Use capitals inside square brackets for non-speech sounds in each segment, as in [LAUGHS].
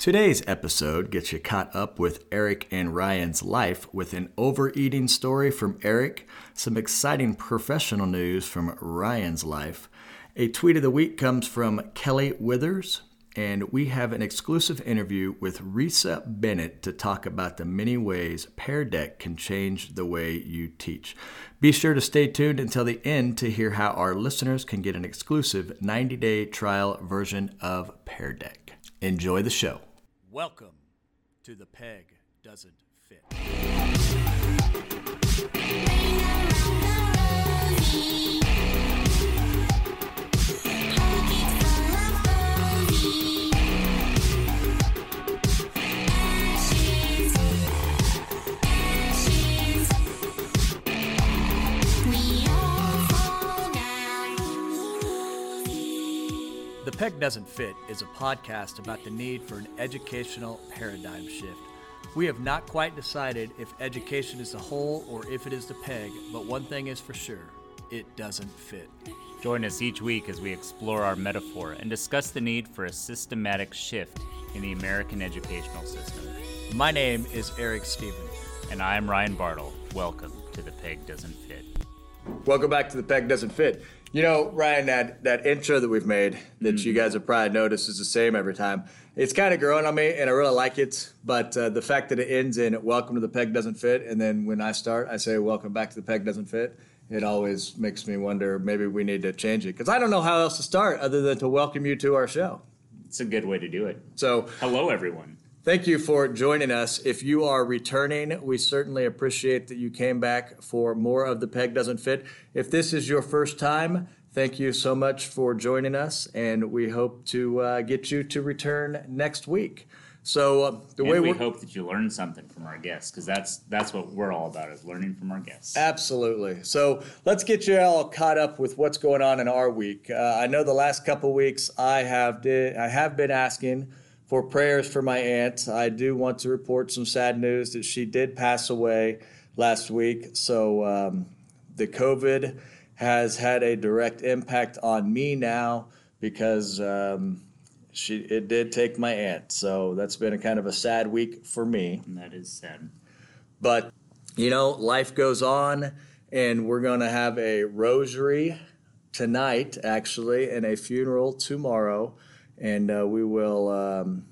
Today's episode gets you caught up with Erich and Ryan's life with an overeating story from Erich, some exciting professional news from Ryan's life. A tweet of the week comes from Kelly Withers, and we have an exclusive interview with Risa Bennett to talk about the many ways Pear Deck can change the way you teach. Be sure to stay tuned until the end to hear how our listeners can get an exclusive 90 day trial version of Pear Deck. Enjoy the show. Welcome to The Peg Doesn't Fit. Peg Doesn't Fit is a podcast about the need for an educational paradigm shift. We have not quite decided if education is the hole or if it is the peg, but one thing is for sure it doesn't fit. Join us each week as we explore our metaphor and discuss the need for a systematic shift in the American educational system. My name is Erich Stephen. And I am Ryan Bartle. Welcome to The Peg Doesn't Fit. Welcome back to The Peg Doesn't Fit. You know, Ryan, that, that intro that we've made that mm-hmm. you guys have probably noticed is the same every time. It's kind of growing on me, and I really like it. But uh, the fact that it ends in "Welcome to the Peg Doesn't Fit," and then when I start, I say "Welcome back to the Peg Doesn't Fit," it always makes me wonder maybe we need to change it because I don't know how else to start other than to welcome you to our show. It's a good way to do it. So, hello, everyone. Thank you for joining us. If you are returning, we certainly appreciate that you came back for more of The Peg Doesn't Fit. If this is your first time, thank you so much for joining us, and we hope to uh, get you to return next week. So uh, the and way we hope that you learn something from our guests because that's that's what we're all about is learning from our guests. Absolutely. So let's get you all caught up with what's going on in our week. Uh, I know the last couple weeks I have did I have been asking for prayers for my aunt. I do want to report some sad news that she did pass away last week. So um, the COVID has had a direct impact on me now because um, she it did take my aunt. So that's been a kind of a sad week for me. And that is sad. But you know, life goes on, and we're going to have a rosary tonight, actually, and a funeral tomorrow, and uh, we will. Um,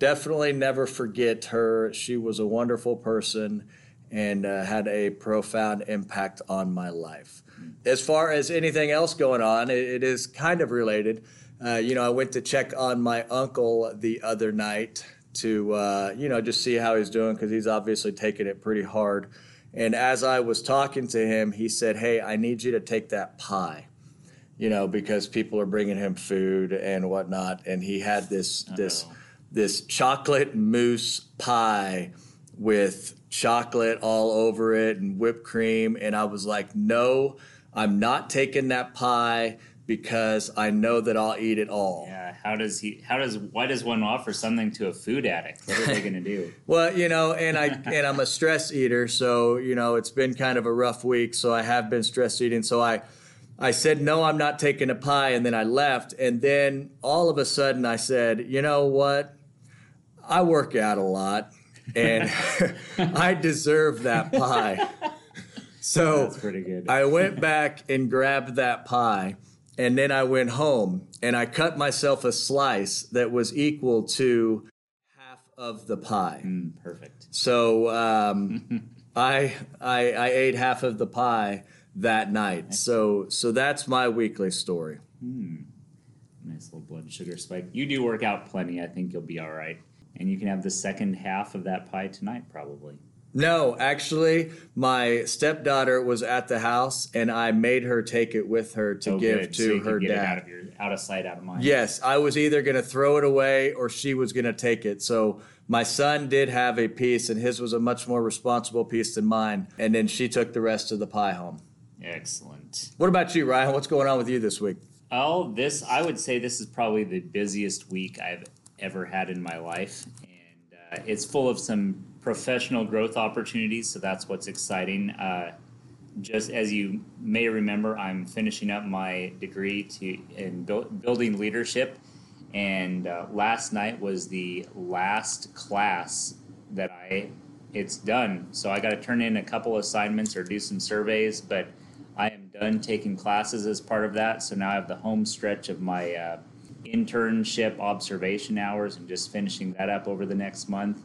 definitely never forget her. She was a wonderful person and uh, had a profound impact on my life. As far as anything else going on, it, it is kind of related. Uh, you know, I went to check on my uncle the other night to, uh, you know, just see how he's doing because he's obviously taking it pretty hard. And as I was talking to him, he said, Hey, I need you to take that pie, you know, because people are bringing him food and whatnot. And he had this, this, this chocolate mousse pie with chocolate all over it and whipped cream. And I was like, no, I'm not taking that pie because I know that I'll eat it all. Yeah. How does he, how does, why does one offer something to a food addict? What are they going to do? [LAUGHS] well, you know, and I, and I'm a stress eater. So, you know, it's been kind of a rough week. So I have been stress eating. So I, I said, no, I'm not taking a pie. And then I left. And then all of a sudden I said, you know what? I work out a lot and [LAUGHS] I deserve that pie. [LAUGHS] So That's pretty good. I went back and grabbed that pie, and then I went home and I cut myself a slice that was equal to half of the pie. Mm, perfect. So um, [LAUGHS] I, I I ate half of the pie that night. So so that's my weekly story. Mm. Nice little blood sugar spike. You do work out plenty. I think you'll be all right and you can have the second half of that pie tonight, probably. No, actually, my stepdaughter was at the house, and I made her take it with her to oh, give good. to so her dad. out of, your, out of sight, out of mind. Yes, I was either going to throw it away or she was going to take it. So my son did have a piece, and his was a much more responsible piece than mine. And then she took the rest of the pie home. Excellent. What about you, Ryan? What's going on with you this week? Oh, this I would say this is probably the busiest week I've ever had in my life. And uh, it's full of some professional growth opportunities, so that's what's exciting. Uh, just as you may remember, I'm finishing up my degree to in building leadership, And uh, last night was the last class that I it's done. So I got to turn in a couple assignments or do some surveys, but done taking classes as part of that. So now I have the home stretch of my uh, internship observation hours and just finishing that up over the next month.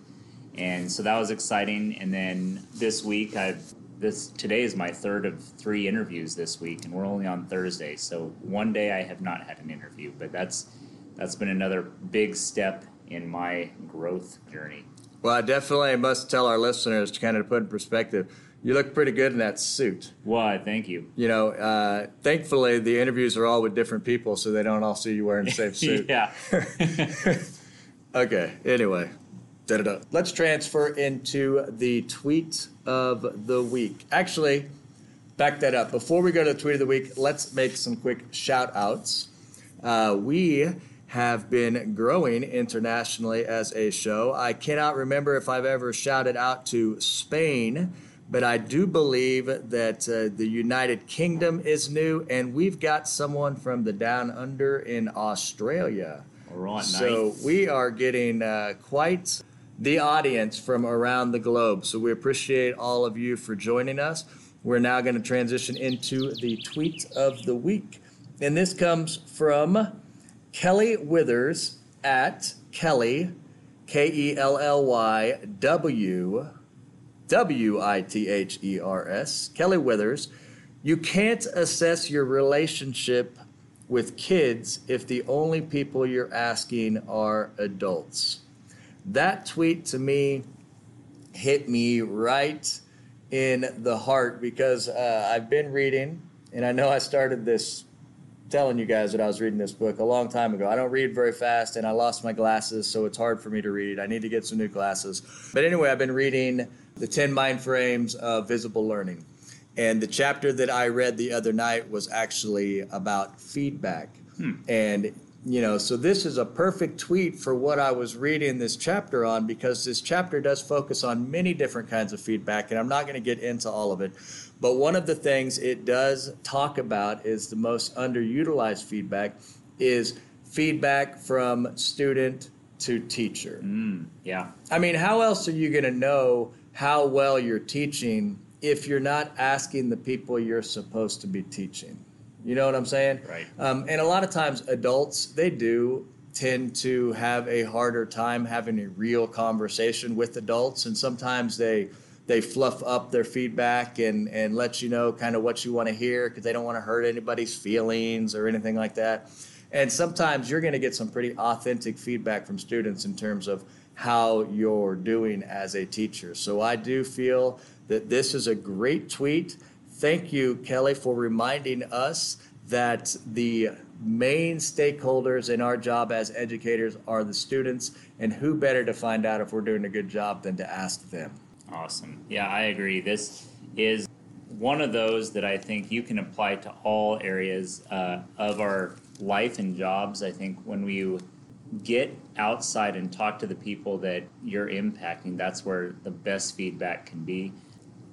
And so that was exciting. And then this week, I've this today is my third of three interviews this week, and we're only on Thursday. So one day I have not had an interview, but that's that's been another big step in my growth journey. Well, I definitely must tell our listeners to kind of put in perspective. You look pretty good in that suit. Why? Thank you. You know, uh, thankfully the interviews are all with different people, so they don't all see you wearing the same [LAUGHS] suit. yeah. [LAUGHS] okay. Anyway, Da-da-da. Let's transfer into the tweet of the week. Actually, back that up. Before we go to the tweet of the week, let's make some quick shout outs. Uh, we have been growing internationally as a show. I cannot remember if I've ever shouted out to Spain, but I do believe that uh, the United Kingdom is new, and we've got someone from the down under in Australia. All right, so nice. we are getting uh, quite the audience from around the globe. So we appreciate all of you for joining us. We're now going to transition into the tweet of the week. And this comes from Kelly Withers at Kelly, K E L L Y W W I T H E R S. Kelly Withers. You can't assess your relationship with kids if the only people you're asking are adults that tweet to me hit me right in the heart because uh, I've been reading, and I know I started this telling you guys that I was reading this book a long time ago. I don't read very fast, and I lost my glasses, so it's hard for me to read. I need to get some new glasses. But anyway, I've been reading The 10 Mind Frames of Visible Learning. And the chapter that I read the other night was actually about feedback. Hmm. And you know, so this is a perfect tweet for what I was reading this chapter on because this chapter does focus on many different kinds of feedback, and I'm not going to get into all of it. But one of the things it does talk about is the most underutilized feedback is feedback from student to teacher. Mm, yeah. I mean, how else are you going to know how well you're teaching if you're not asking the people you're supposed to be teaching? You know what I'm saying? Right. Um, and a lot of times, adults they do tend to have a harder time having a real conversation with adults, and sometimes they they fluff up their feedback and and let you know kind of what you want to hear because they don't want to hurt anybody's feelings or anything like that. And sometimes you're going to get some pretty authentic feedback from students in terms of how you're doing as a teacher. So I do feel that this is a great tweet Thank you, Kelly, for reminding us that the main stakeholders in our job as educators are the students, and who better to find out if we're doing a good job than to ask them? Awesome. Yeah, I agree. This is one of those that I think you can apply to all areas uh, of our life and jobs. I think when we get outside and talk to the people that you're impacting, that's where the best feedback can be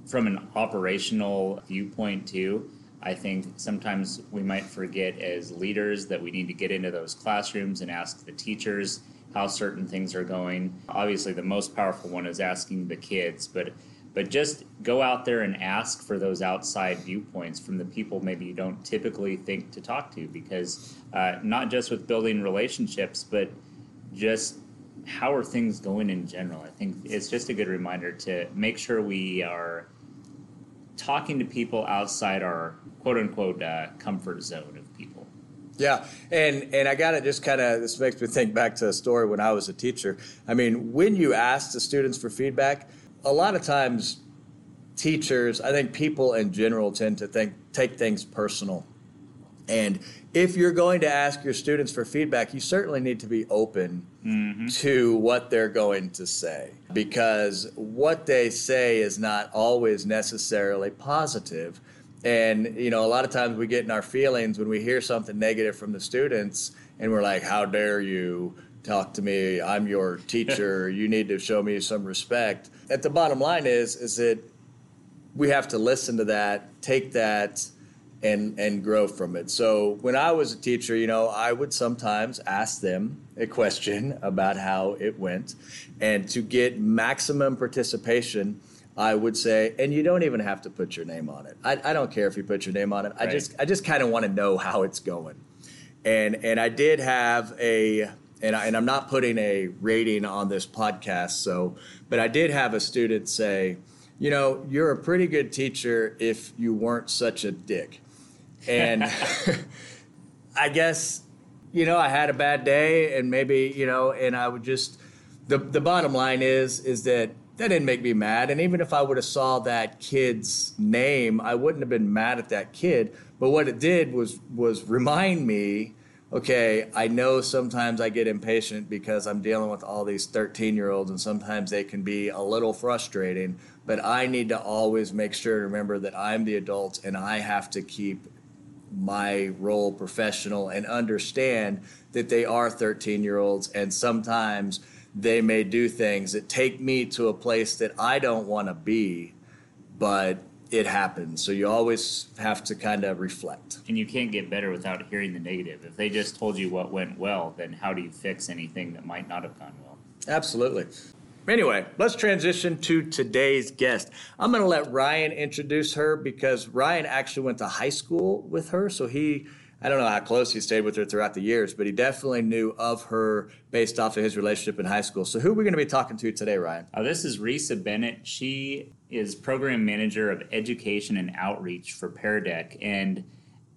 from an operational viewpoint too, I think sometimes we might forget as leaders that we need to get into those classrooms and ask the teachers how certain things are going. Obviously, the most powerful one is asking the kids, but but just go out there and ask for those outside viewpoints from the people maybe you don't typically think to talk to because uh, not just with building relationships but just how are things going in general i think it's just a good reminder to make sure we are talking to people outside our quote unquote uh, comfort zone of people. Yeah, and and I got to just kind of this makes me think back to a story when I was a teacher. I mean, when you ask the students for feedback, a lot of times teachers, I think people in general tend to think take things personal. And if you're going to ask your students for feedback, you certainly need to be open mm-hmm. to what they're going to say because what they say is not always necessarily positive. And, you know, a lot of times we get in our feelings when we hear something negative from the students and we're like, how dare you talk to me? I'm your teacher. [LAUGHS] you need to show me some respect. At the bottom line is, is that we have to listen to that, take that, and and grow from it. So when I was a teacher, you know, I would sometimes ask them a question [LAUGHS] about how it went, and to get maximum participation. I would say, and you don't even have to put your name on it. I, I don't care if you put your name on it. I just I just kind of want to know how it's going. And and I did have a and I, and I'm not putting a rating on this podcast, so but I did have a student say, you know, you're a pretty good teacher if you weren't such a dick. And [LAUGHS] I guess you know I had a bad day, and maybe you know, and I would just the the bottom line is is that that didn't make me mad, and even if I would have saw that kid's name, I wouldn't have been mad at that kid. But what it did was was remind me. Okay, I know sometimes I get impatient because I'm dealing with all these 13 year olds, and sometimes they can be a little frustrating. But I need to always make sure to remember that I'm the adult and I have to keep my role professional and understand that they are 13 year olds and sometimes they may do things that take me to a place that I don't want to be, but it happens. So you always have to kind of reflect. And you can't get better without hearing the negative. If they just told you what went well, then how do you fix anything that might not have gone well? Absolutely. Anyway, let's transition to today's guest. I'm going to let Ryan introduce her because Ryan actually went to high school with her. So he, I don't know how close he stayed with her throughout the years, but he definitely knew of her based off of his relationship in high school. So who are we going to be talking to today, Ryan? Uh, this is Risa Bennett. She is program manager of education and outreach for Pear Deck, and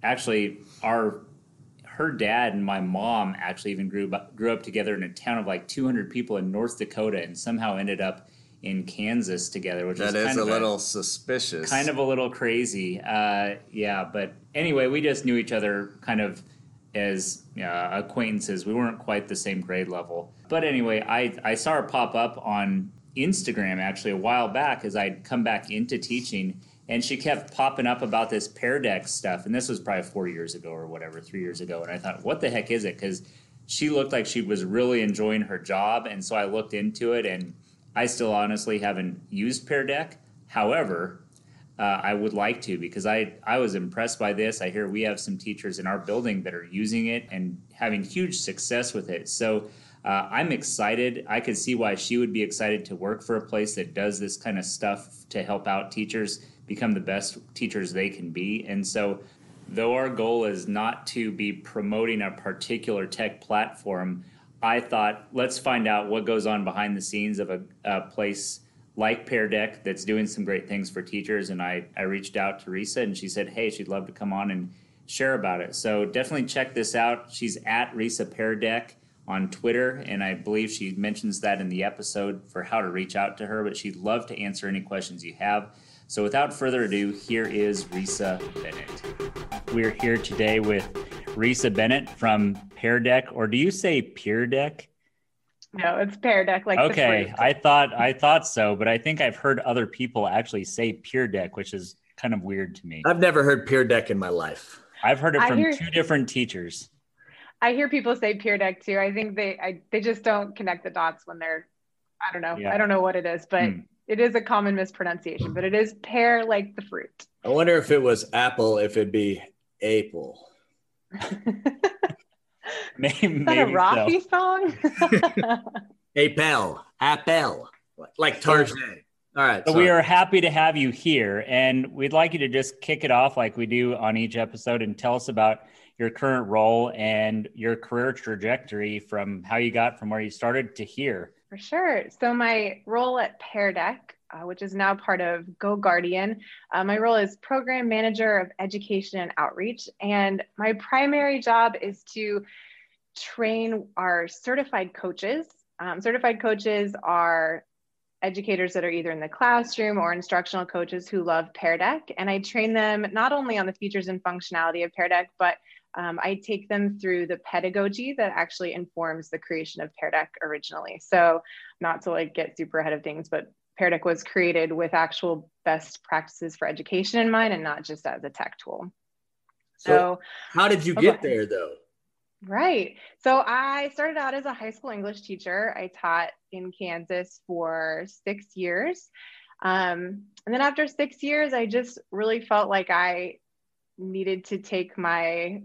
actually, our her dad and my mom actually even grew up, grew up together in a town of like 200 people in North Dakota, and somehow ended up in Kansas together, which That is is a little suspicious. kind of a little crazy. Uh, yeah, but anyway, we just knew each other kind of as uh, acquaintances. We weren't quite the same grade level. But anyway, I, I saw her pop up on Instagram actually a while back as I'd come back into teaching. And she kept popping up about this Pear Deck stuff. And this was probably four years ago or whatever, three years ago. And I thought, what the heck is it? Because she looked like she was really enjoying her job. And so I looked into it and I still honestly haven't used Pear Deck. However, uh, I would like to because I, I was impressed by this. I hear we have some teachers in our building that are using it and having huge success with it. So uh, I'm excited. I could see why she would be excited to work for a place that does this kind of stuff to help out teachers become the best teachers they can be. And so, though our goal is not to be promoting a particular tech platform, I thought let's find out what goes on behind the scenes of a, a place like Pear Deck that's doing some great things for teachers. And I, I reached out to Risa and she said, hey, she'd love to come on and share about it. So definitely check this out. She's at Risa Pear Deck on Twitter, and I believe she mentions that in the episode for how to reach out to her. But she'd love to answer any questions you have. So without further ado, here is Risa Bennett. We're here today with Risa Bennett from Pear Deck, or do you say Peer Deck? No, it's pear deck like okay, fruit. I thought I thought so, but I think I've heard other people actually say Peer Deck, which is kind of weird to me. I've never heard peer deck in my life. I've heard it from hear- two different teachers. I hear people say peer deck too. I think they I, they just don't connect the dots when they're I don't know. Yeah. I don't know what it is, but Hmm. it is a common mispronunciation. But it is pear like the fruit. I wonder if it was apple, if it'd be apple. [LAUGHS] Maybe, Is that a Rocky so. song? [LAUGHS] Apple, apple, like Tarzan. All right. So sorry. we are happy to have you here, and we'd like you to just kick it off like we do on each episode and tell us about your current role and your career trajectory from how you got from where you started to here. For sure. So my role at Pear Deck, uh, which is now part of GoGuardian, uh, my role is program manager of education and outreach, and my primary job is to train our certified coaches. Um, certified coaches are educators that are either in the classroom or instructional coaches who love Pear Deck, and I train them not only on the features and functionality of Pear Deck, but um, I take them through the pedagogy that actually informs the creation of Pear Deck originally. So, not to like get super ahead of things, but Pear Deck was created with actual best practices for education in mind and not just as a tech tool. So, So, how did you Oh, get there, though? Right. So I started out as a high school English teacher. I taught in Kansas for six years. Um, and then after six years, I just really felt like I needed to take my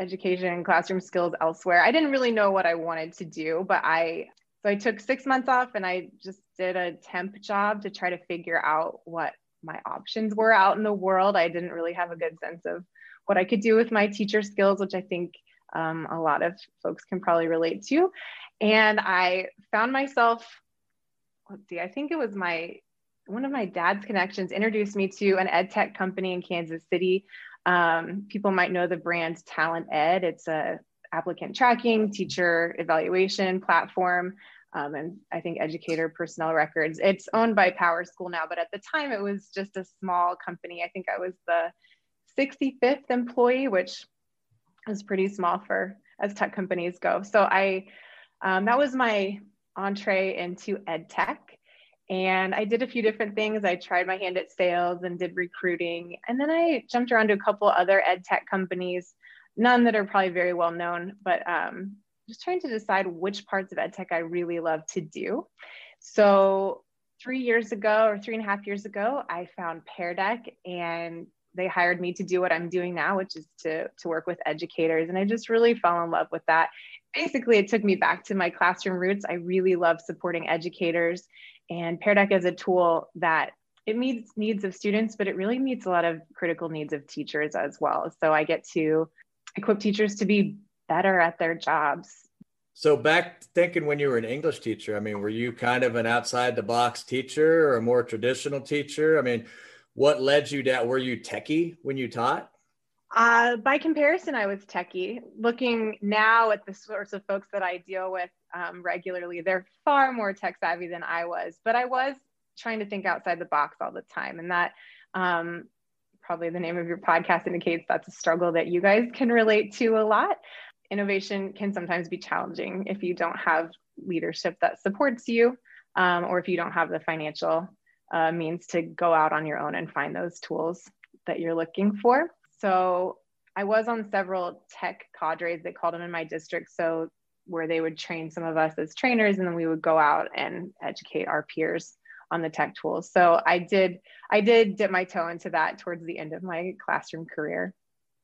education and classroom skills elsewhere. I didn't really know what I wanted to do, but I so I took six months off and I just did a temp job to try to figure out what my options were out in the world. I didn't really have a good sense of what I could do with my teacher skills, which I think um, a lot of folks can probably relate to. And I found myself, let's see, I think it was my one of my dad's connections introduced me to an ed tech company in Kansas City. Um, people might know the brand TalentEd. It's a applicant tracking, teacher evaluation platform, um, and I think educator personnel records. It's owned by PowerSchool now, but at the time it was just a small company. I think I was the 65th employee, which is pretty small for as tech companies go. So I, um, that was my entree into ed tech. And I did a few different things. I tried my hand at sales and did recruiting. And then I jumped around to a couple other ed tech companies, none that are probably very well known, but um, just trying to decide which parts of ed tech I really love to do. So three years ago or three and a half years ago, I found Pear Deck and they hired me to do what I'm doing now, which is to, to work with educators. And I just really fell in love with that. Basically, it took me back to my classroom roots. I really love supporting educators and Pear Deck is a tool that it meets needs of students, but it really meets a lot of critical needs of teachers as well. So I get to equip teachers to be better at their jobs. So back thinking when you were an English teacher, I mean, were you kind of an outside the box teacher or a more traditional teacher? I mean, what led you to were you techie when you taught? Uh, by comparison, I was techie. Looking now at the sorts of folks that I deal with um, regularly, they're far more tech savvy than I was. But I was trying to think outside the box all the time, and that um, probably the name of your podcast indicates that's a struggle that you guys can relate to a lot. Innovation can sometimes be challenging if you don't have leadership that supports you, um, or if you don't have the financial uh, means to go out on your own and find those tools that you're looking for. So I was on several tech cadres, that called them in my district. So where they would train some of us as trainers and then we would go out and educate our peers on the tech tools. So I did I did dip my toe into that towards the end of my classroom career.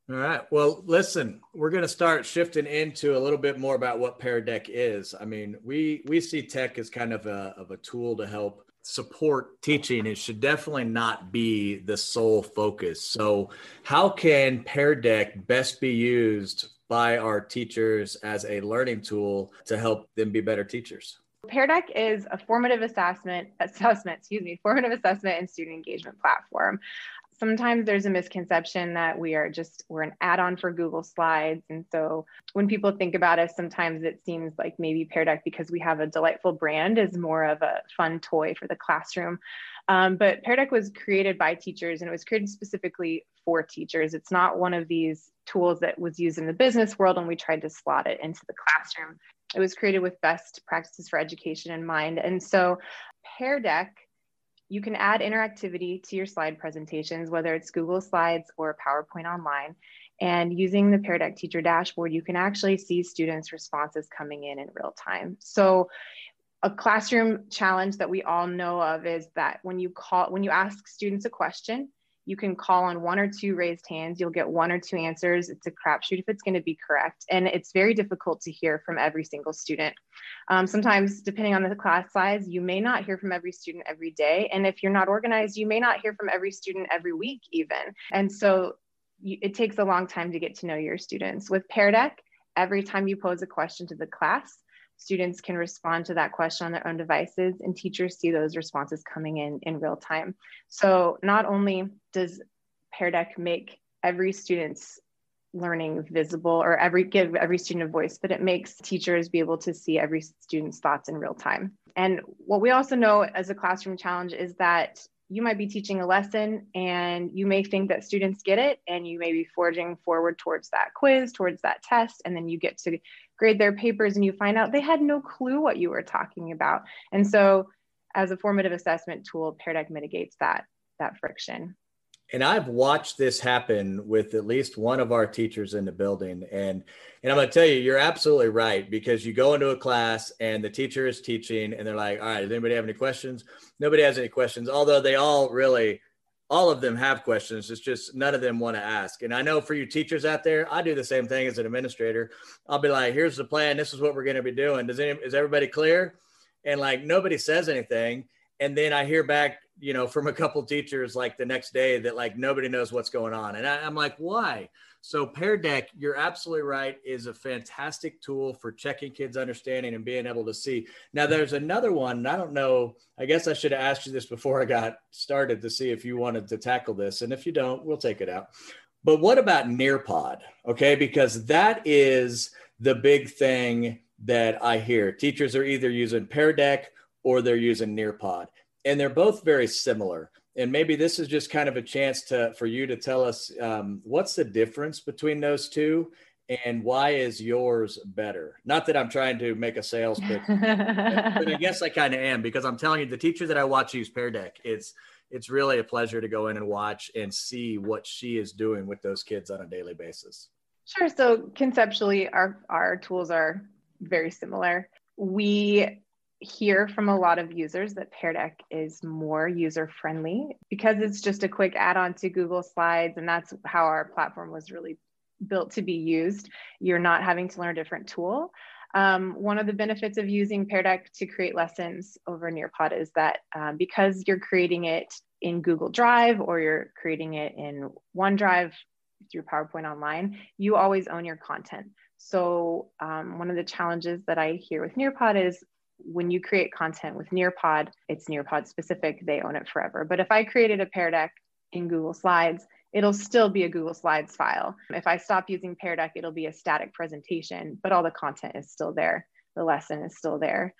All right. Well, listen, we're going to start shifting into a little bit more about what Pear Deck is. I mean, we we see tech as kind of a of a tool to help support teaching, it should definitely not be the sole focus. So, how can Pear Deck best be used by our teachers as a learning tool to help them be better teachers? Pear Deck is a formative assessment, assessment, excuse me, formative assessment and student engagement platform. Sometimes there's a misconception that we are just we're an add-on for google slides. And so when people think about us sometimes it seems like maybe pear deck because we have a delightful brand is more of a fun toy for the classroom um, but pear deck was created by teachers and it was created specifically for teachers it's not one of these tools that was used in the business world and we tried to slot it into the classroom it was created with best practices for education in mind and so pear deck you can add interactivity to your slide presentations, whether it's Google Slides or PowerPoint Online. And using the Pear Deck Teacher Dashboard, you can actually see students' responses coming in in real time. So a classroom challenge that we all know of is that when you call, when you ask students a question, you can call on one or two raised hands. You'll get one or two answers. It's a crapshoot if it's going to be correct. And it's very difficult to hear from every single student. Um, sometimes, depending on the class size, you may not hear from every student every day. And if you're not organized, you may not hear from every student every week, even. And so you, it takes a long time to get to know your students. With Pear Deck, every time you pose a question to the class, students can respond to that question on their own devices and teachers see those responses coming in in real time. So not only does Pear Deck make every student's learning visible or every give every student a voice, but it makes teachers be able to see every student's thoughts in real time. And what we also know as a classroom challenge is that you might be teaching a lesson and you may think that students get it and you may be forging forward towards that quiz, towards that test, and then you get to grade their papers and you find out they had no clue what you were talking about. And so as a formative assessment tool, Pear Deck mitigates that, that friction. And I've watched this happen with at least one of our teachers in the building. And and I'm gonna tell you, you're absolutely right, because you go into a class and the teacher is teaching and they're like, all right, does anybody have any questions? Nobody has any questions, although they all really all of them have questions. It's just none of them want to ask. And I know for you teachers out there, I do the same thing as an administrator. I'll be like, here's the plan. This is what we're going to be doing. Does any, is everybody clear? And like nobody says anything. And then I hear back, you know, from a couple teachers like the next day that like nobody knows what's going on. And I, I'm like, why? So Pear Deck, you're absolutely right, is a fantastic tool for checking kids' understanding and being able to see. Now there's another one, and I don't know, I guess I should have asked you this before I got started to see if you wanted to tackle this. And if you don't, we'll take it out. But what about Nearpod? Okay, because that is the big thing that I hear. Teachers are either using Pear Deck or they're using Nearpod. And they're both very similar. And maybe this is just kind of a chance to for you to tell us um, what's the difference between those two and why is yours better? Not that i'm trying to make a sales pitch but [LAUGHS] i guess i kind of am because i'm telling you the teacher that i watch use pear deck it's it's really a pleasure to go in and watch and see what she is doing with those kids on a daily basis. Sure. So conceptually our our tools are very similar. We hear from a lot of users that Pear Deck is more user friendly because it's just a quick add on to Google Slides. And that's how our platform was really built to be used. You're not having to learn a different tool. Um, one of the benefits of using Pear Deck to create lessons over Nearpod is that um, because you're creating it in Google Drive or you're creating it in OneDrive through PowerPoint Online, you always own your content. So um, one of the challenges that I hear with Nearpod is when you create content with Nearpod, it's Nearpod specific, they own it forever. But if I created a Pear Deck in Google Slides, it'll still be a Google Slides file. If I stop using Pear Deck, it'll be a static presentation, but all the content is still there. The lesson is still there.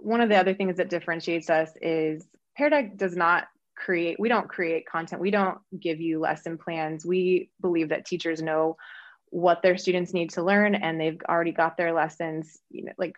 One of the other things that differentiates us is Pear Deck does not create, we don't create content. We don't give you lesson plans. We believe that teachers know what their students need to learn and they've already got their lessons, you know, like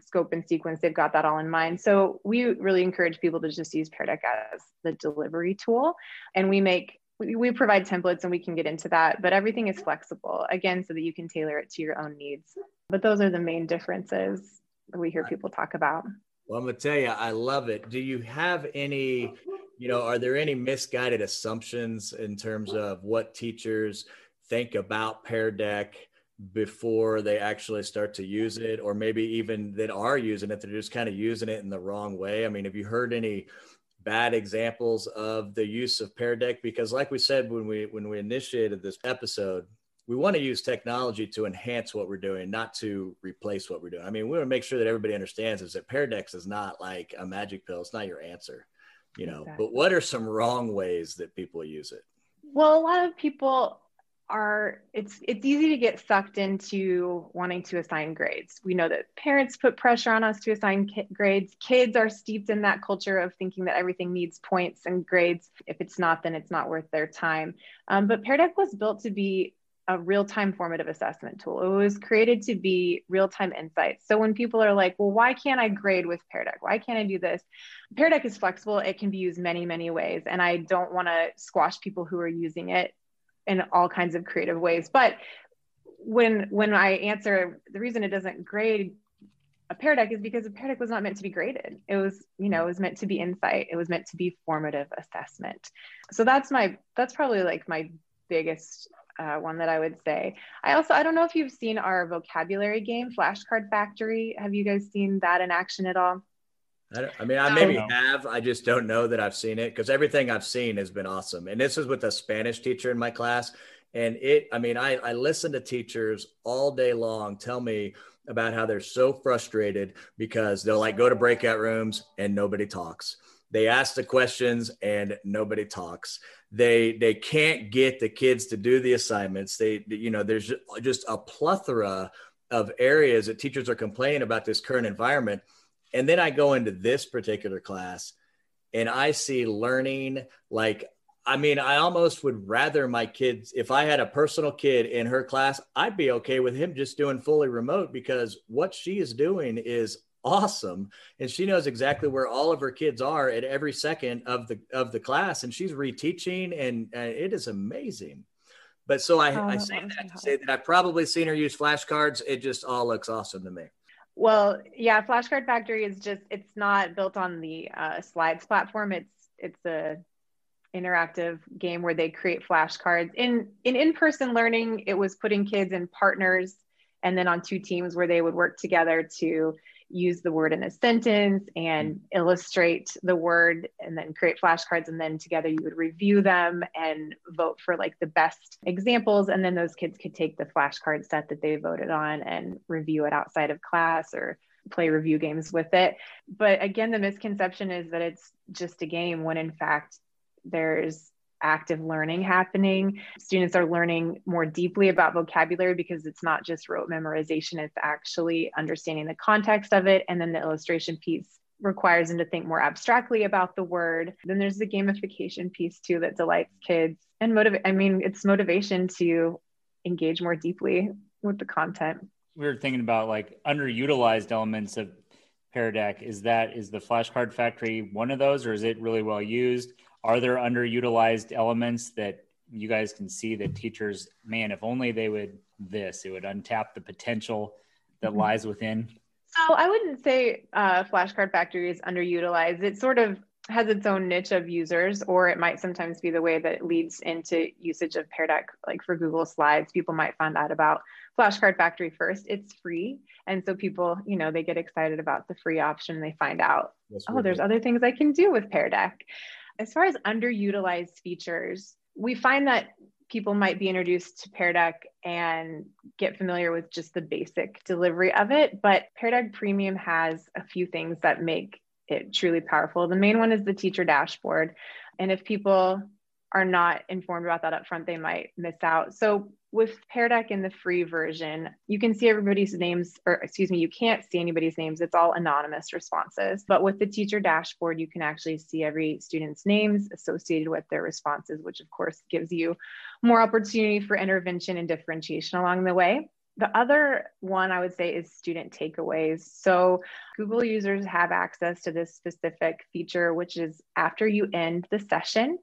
scope and sequence, they've got that all in mind. So we really encourage people to just use Pear Deck as the delivery tool. And we make we, provide templates and we can get into that, but everything is flexible again so that you can tailor it to your own needs. But those are the main differences that we hear people talk about. Well, I'm gonna tell you, I love it. Do you have any, you know, are there any misguided assumptions in terms of what teachers think about Pear Deck? Before they actually start to use it or maybe even that are using it they're just kind of using it in the wrong way. I mean have you heard any bad examples of the use of pear deck? Because like we said when we when we initiated this episode we want to use technology to enhance what we're doing not to replace what we're doing. I mean we want to make sure that everybody understands is that pear deck is not like a magic pill it's not your answer you know? Exactly. but what are some wrong ways that people use it? Well a lot of people are it's it's easy to get sucked into wanting to assign grades. We know that parents put pressure on us to assign ki- grades. Kids are steeped in that culture of thinking that everything needs points and grades. If it's not, then it's not worth their time. Um, but Pear Deck was built to be a real-time formative assessment tool. It was created to be real-time insights. So when people are like, "Well, why can't I grade with Pear Deck? Why can't I do this?" Pear Deck is flexible. It can be used many, many ways, and I don't want to squash people who are using it in all kinds of creative ways. But when when I answer the reason it doesn't grade a Pear Deck is because a Pear Deck was not meant to be graded. It was, you know, it was meant to be insight. It was meant to be formative assessment. So that's my that's probably like my biggest uh, one that I would say. I also I don't know if you've seen our vocabulary game, Flashcard Factory. Have you guys seen that in action at all? I, I mean, I maybe have. I just don't know that I've seen it because everything I've seen has been awesome. And this is with a Spanish teacher in my class. And it, I mean, I, I listen to teachers all day long tell me about how they're so frustrated because they'll like go to breakout rooms and nobody talks. They ask the questions and nobody talks. They they can't get the kids to do the assignments. They you know there's just a plethora of areas that teachers are complaining about this current environment and then I go into this particular class and I see learning like I mean, I almost would rather my kids, if I had a personal kid in her class, I'd be okay with him just doing fully remote because what she is doing is awesome. And she knows exactly where all of her kids are at every second of the of the class. And she's reteaching and, and it is amazing. But so i, oh, I say that to say that i've probably seen her use flashcards. It just all looks awesome to me well, yeah, Flashcard Factory is just it's not built on the uh, slides platform. It's it's a interactive game where they create flashcards. In in in-person learning, it was putting kids in partners and then on two teams where they would work together to use the word in a sentence and mm. illustrate the word and then create flashcards and then together you would review them and vote for like the best examples. And then those kids could take the flashcard set that they voted on and review it outside of class or play review games with it. But again the misconception is that it's just a game when in fact there's active learning happening. Students are learning more deeply about vocabulary because it's not just rote memorization, it's actually understanding the context of it. And then the illustration piece requires them to think more abstractly about the word. Then there's the gamification piece too that delights kids and motivate. I mean, it's motivation to engage more deeply with the content. We were thinking about like underutilized elements of Pear Deck. Is that is the flashcard factory one of those, or is it really well used? Are there underutilized elements that you guys can see that teachers, man, if only they would this, it would untap the potential that mm-hmm. lies within? So I wouldn't say uh, Flashcard Factory is underutilized. It sort of has its own niche of users, or it might sometimes be the way that it leads into usage of Pear Deck. Like for Google Slides, people might find out about Flashcard Factory first. It's free, and so people, you know, they get excited about the free option. They find out, oh, there's other things I can do with Pear Deck. As far as underutilized features, we find that people might be introduced to Pear Deck and get familiar with just the basic delivery of it. But Pear Deck Premium has a few things that make it truly powerful. The main one is the teacher dashboard. And if people are not informed about that up front, they might miss out. So with Pear Deck in the free version, you can see everybody's names, or excuse me, you can't see anybody's names. It's all anonymous responses. But with the teacher dashboard, you can actually see every student's names associated with their responses, which of course gives you more opportunity for intervention and differentiation along the way. The other one I would say is student takeaways. So Google users have access to this specific feature, which is after you end the session,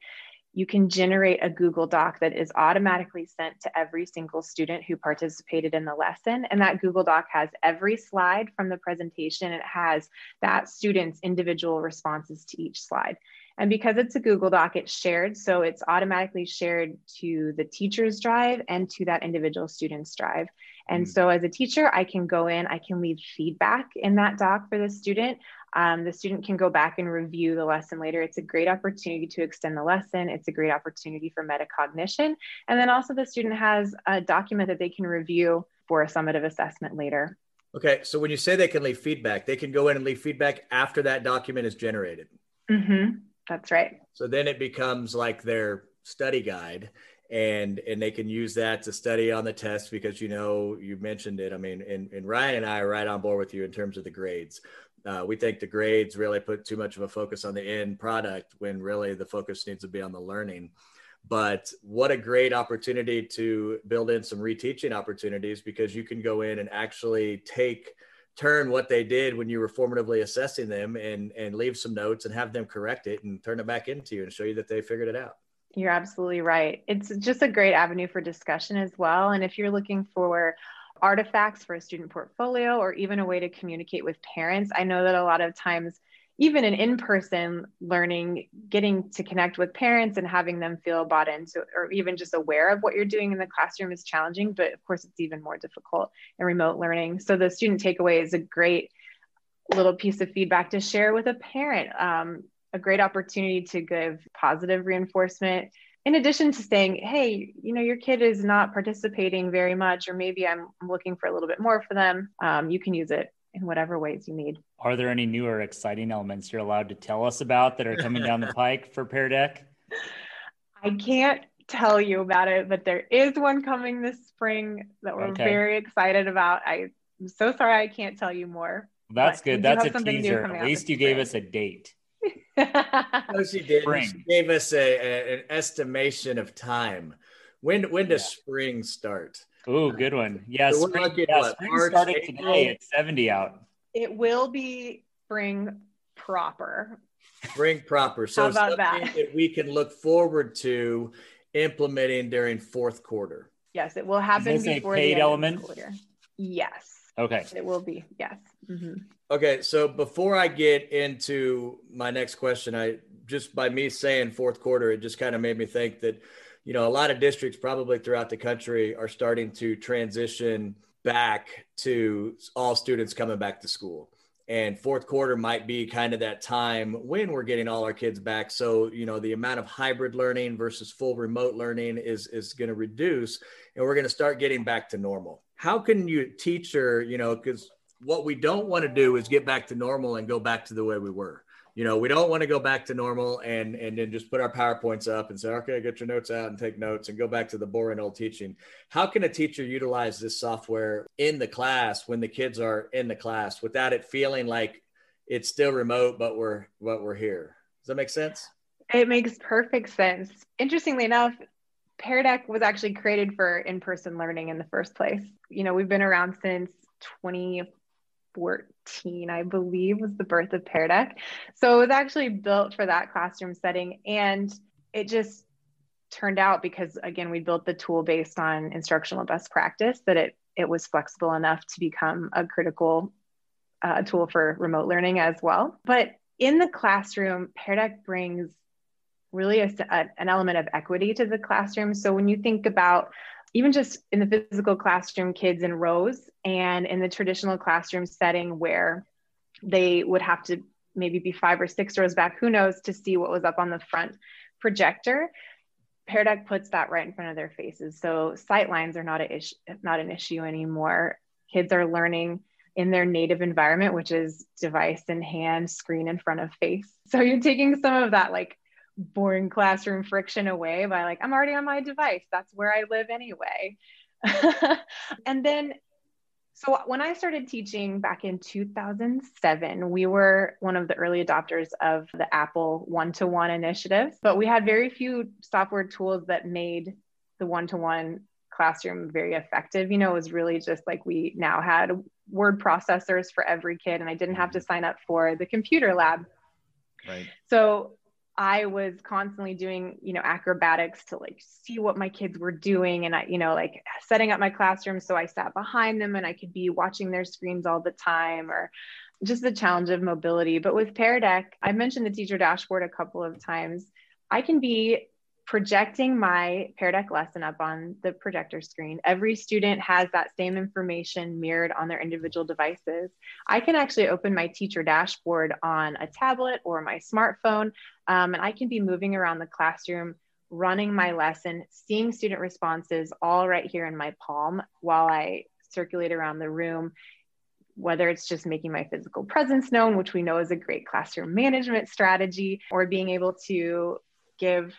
you can generate a Google Doc that is automatically sent to every single student who participated in the lesson. And that Google Doc has every slide from the presentation. It has that student's individual responses to each slide. And because it's a Google Doc, it's shared. So it's automatically shared to the teacher's drive and to that individual student's drive. And mm-hmm. so as a teacher, I can go in, I can leave feedback in that doc for the student. Um, the student can go back and review the lesson later. It's a great opportunity to extend the lesson. It's a great opportunity for metacognition. And then also the student has a document that they can review for a summative assessment later. Okay, so when you say they can leave feedback, they can go in and leave feedback after that document is generated. Mm-hmm. That's right. So then it becomes like their study guide and and they can use that to study on the test because you know you mentioned it i mean and, and ryan and i are right on board with you in terms of the grades uh, we think the grades really put too much of a focus on the end product when really the focus needs to be on the learning. But what a great opportunity to build in some reteaching opportunities because you can go in and actually take turn what they did when you were formatively assessing them and and leave some notes and have them correct it and turn it back into you and show you that they figured it out. You're absolutely right. It's just a great avenue for discussion as well. And if you're looking for artifacts for a student portfolio or even a way to communicate with parents. I know that a lot of times, even in in person learning, getting to connect with parents and having them feel bought into or even just aware of what you're doing in the classroom is challenging, but of course, it's even more difficult in remote learning. So, the student takeaway is a great little piece of feedback to share with a parent. Um, a great opportunity to give positive reinforcement in addition to saying, hey, you know, your kid is not participating very much, or maybe I'm looking for a little bit more for them, um, you can use it in whatever ways you need. Are there any new or exciting elements you're allowed to tell us about that are coming down the [LAUGHS] pike for Pear Deck? I can't tell you about it, but there is one coming this spring that we're okay. very excited about. I'm so sorry I can't tell you more. That's good. That's a teaser. At least you gave us a date. [LAUGHS] no, she did. Spring. She gave us a, a, an estimation of time. When when does yeah. spring start? Oh, good one. Yeah, so spring, yeah, what, spring March, started April? today. It's 70 out. It will be spring proper. Spring proper. So How about that? that we can look forward to implementing during fourth quarter. Yes, it will happen before a paid the element. Quarter. Yes. Okay. It will be. Yes. Mm-hmm. Okay, so before I get into my next question, I just by me saying fourth quarter, it just kind of made me think that, you know, a lot of districts probably throughout the country are starting to transition back to all students coming back to school. And fourth quarter might be kind of that time when we're getting all our kids back. So, you know, the amount of hybrid learning versus full remote learning is, is going to reduce and we're going to start getting back to normal. How can you teacher, you know, because what we don't want to do is get back to normal and go back to the way we were you know, we don't want to go back to normal and and then just put our PowerPoints up and say, okay, get your notes out and take notes and go back to the boring old teaching. How can a teacher utilize this software in the class when the kids are in the class without it feeling like it's still remote, but we're but we're here? Does that make sense? It makes perfect sense. Interestingly enough, Pear Deck was actually created for in-person learning in the first place. You know, we've been around since 2014, I believe, was the birth of Pear Deck. So it was actually built for that classroom setting. And it just turned out because, again, we built the tool based on instructional best practice that it, it was flexible enough to become a critical uh, tool for remote learning as well. But in the classroom, Pear Deck brings really a, a, an element of equity to the classroom. So when you think about even just in the physical classroom, kids in rows, and in the traditional classroom setting where they would have to maybe be five or six rows back, who knows, to see what was up on the front projector. Pear Deck puts that right in front of their faces. So sight lines are not, a issue, not an issue anymore. Kids are learning in their native environment, which is device in hand, screen in front of face. So you're taking some of that like boring classroom friction away by like, I'm already on my device. That's where I live anyway. [LAUGHS] and then, so when I started teaching back in 2007, we were one of the early adopters of the Apple one to one initiative, but we had very few software tools that made the one to one classroom very effective. You know, it was really just like we now had word processors for every kid, and I didn't have to mm-hmm. sign up for the computer lab. Right. So I was constantly doing, you know, acrobatics to like see what my kids were doing and I, you know, like setting up my classroom so I sat behind them and I could be watching their screens all the time or just the challenge of mobility. But with Pear Deck, I mentioned the teacher dashboard a couple of times. I can be projecting my Pear Deck lesson up on the projector screen. Every student has that same information mirrored on their individual devices. I can actually open my teacher dashboard on a tablet or my smartphone, um, and I can be moving around the classroom, running my lesson, seeing student responses all right here in my palm while I circulate around the room whether it's just making my physical presence known, which we know is a great classroom management strategy, or being able to give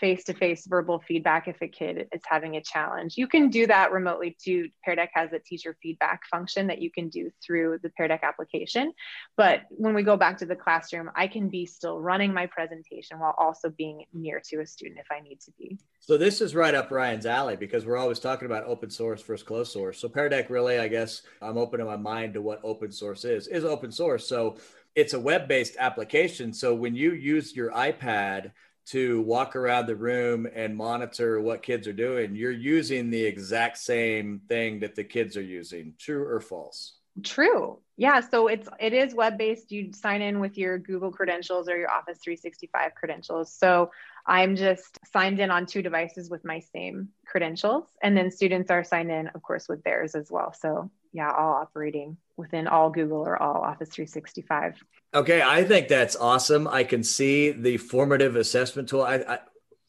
face to face verbal feedback if a kid is having a challenge. You can do that remotely too. Pear Deck has a teacher feedback function that you can do through the Pear Deck application. But when we go back to the classroom, I can be still running my presentation while also being near to a student if I need to be. So this is right up Ryan's alley because we're always talking about open source versus closed source. So Pear Deck really, I guess, I'm opening my mind to what open source is, is open source. So it's a web-based application. So when you use your iPad to walk around the room and monitor what kids are doing, you're using the exact same thing that the kids are using. True or false? True. Yeah, so it's it is web based. You sign in with your Google credentials or your Office 365 credentials. So I'm just signed in on two devices with my same credentials, and then students are signed in, of course, with theirs as well. So yeah, all operating within all Google or all Office 365. Okay, I think that's awesome. I can see the formative assessment tool. I, I,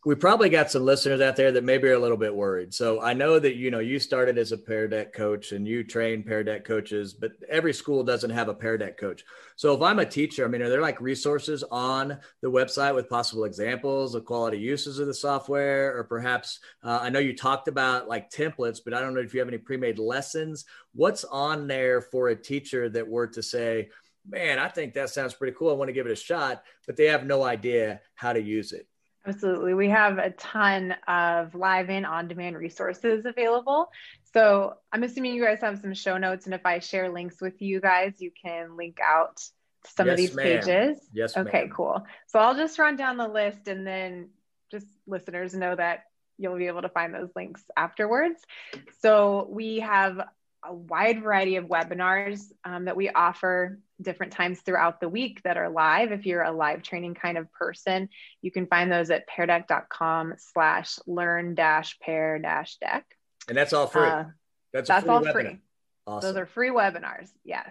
we probably got some listeners out there that maybe are a little bit worried. So I know that you know you started as a Pear Deck coach and you train Pear Deck coaches, but every school doesn't have a Pear Deck coach. So if I'm a teacher, I mean, are there like resources on the website with possible examples of quality uses of the software, or perhaps uh, I know you talked about like templates, but I don't know if you have any pre-made lessons. What's on there for a teacher that were to say? man, I think that sounds pretty cool. I want to give it a shot, but they have no idea how to use it. Absolutely. We have a ton of live and on demand resources available. So I'm assuming you guys have some show notes. And if I share links with you guys, you can link out some yes, of these pages. Yes. Okay, ma'am. cool. So I'll just run down the list and then just listeners know that you'll be able to find those links afterwards. So we have a wide variety of webinars um, that we offer different times throughout the week that are live. If you're a live training kind of person, you can find those at peardeck.com slash learn dash pear dash deck. And that's all free. Uh, that's, that's free all webinar. free. Awesome. Those are free webinars. Yes.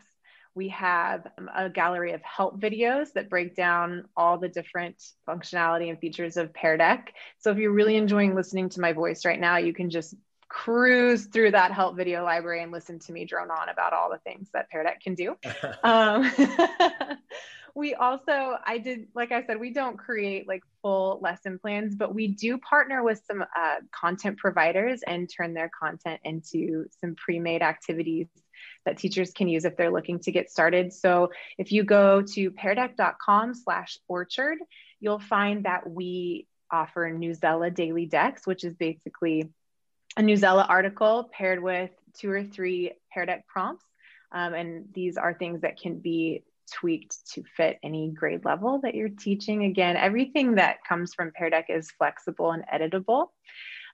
We have um, a gallery of help videos that break down all the different functionality and features of Pear Deck. So if you're really enjoying listening to my voice right now, you can just cruise through that help video library and listen to me drone on about all the things that Pear Deck can do. [LAUGHS] um, [LAUGHS] we also, I did, like I said, we don't create like full lesson plans, but we do partner with some uh, content providers and turn their content into some pre-made activities that teachers can use if they're looking to get started. So if you go to peardeck.com slash orchard, you'll find that we offer Newsela Daily Decks, which is basically a Newsela article paired with two or three Pear Deck prompts. Um, and these are things that can be tweaked to fit any grade level that you're teaching. Again, everything that comes from Pear Deck is flexible and editable.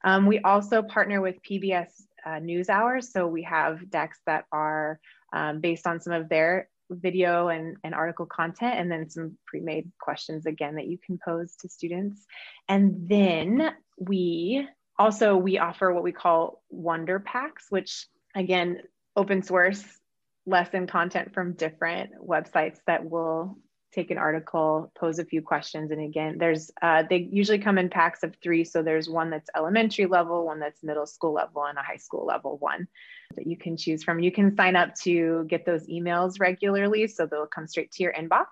Um, we also partner with PBS uh, News Hours. So we have decks that are um, based on some of their video and, and article content, and then some pre-made questions again that you can pose to students. And then we also, we offer what we call Wonder Packs, which again, open source lesson content from different websites that will take an article, pose a few questions. And again, there's, uh, they usually come in packs of three. So there's one that's elementary level, one that's middle school level, and a high school level one that you can choose from. You can sign up to get those emails regularly. So they'll come straight to your inbox.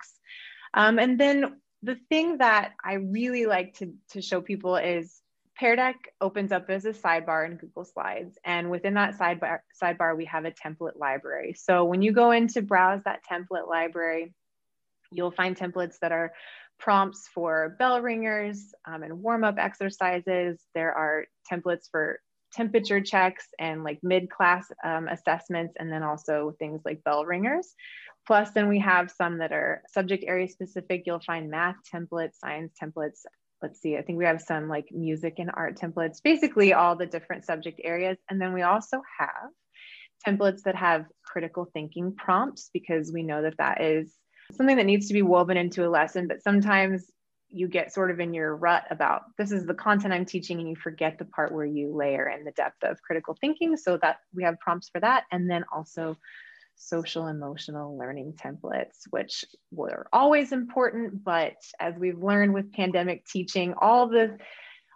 Um, and then the thing that I really like to, to show people is Pear Deck opens up as a sidebar in Google Slides. And within that sidebar, sidebar, we have a template library. So when you go in to browse that template library, you'll find templates that are prompts for bell ringers um, and warm up exercises. There are templates for temperature checks and like mid class um, assessments, and then also things like bell ringers. Plus, then we have some that are subject area specific. You'll find math templates, science templates, let's see, I think we have some like music and art templates, basically all the different subject areas. And then we also have templates that have critical thinking prompts because we know that that is something that needs to be woven into a lesson, but sometimes you get sort of in your rut about this is the content I'm teaching and you forget the part where you layer in the depth of critical thinking. So that we have prompts for that. And then also social emotional learning templates, which were always important, but as we've learned with pandemic teaching, all the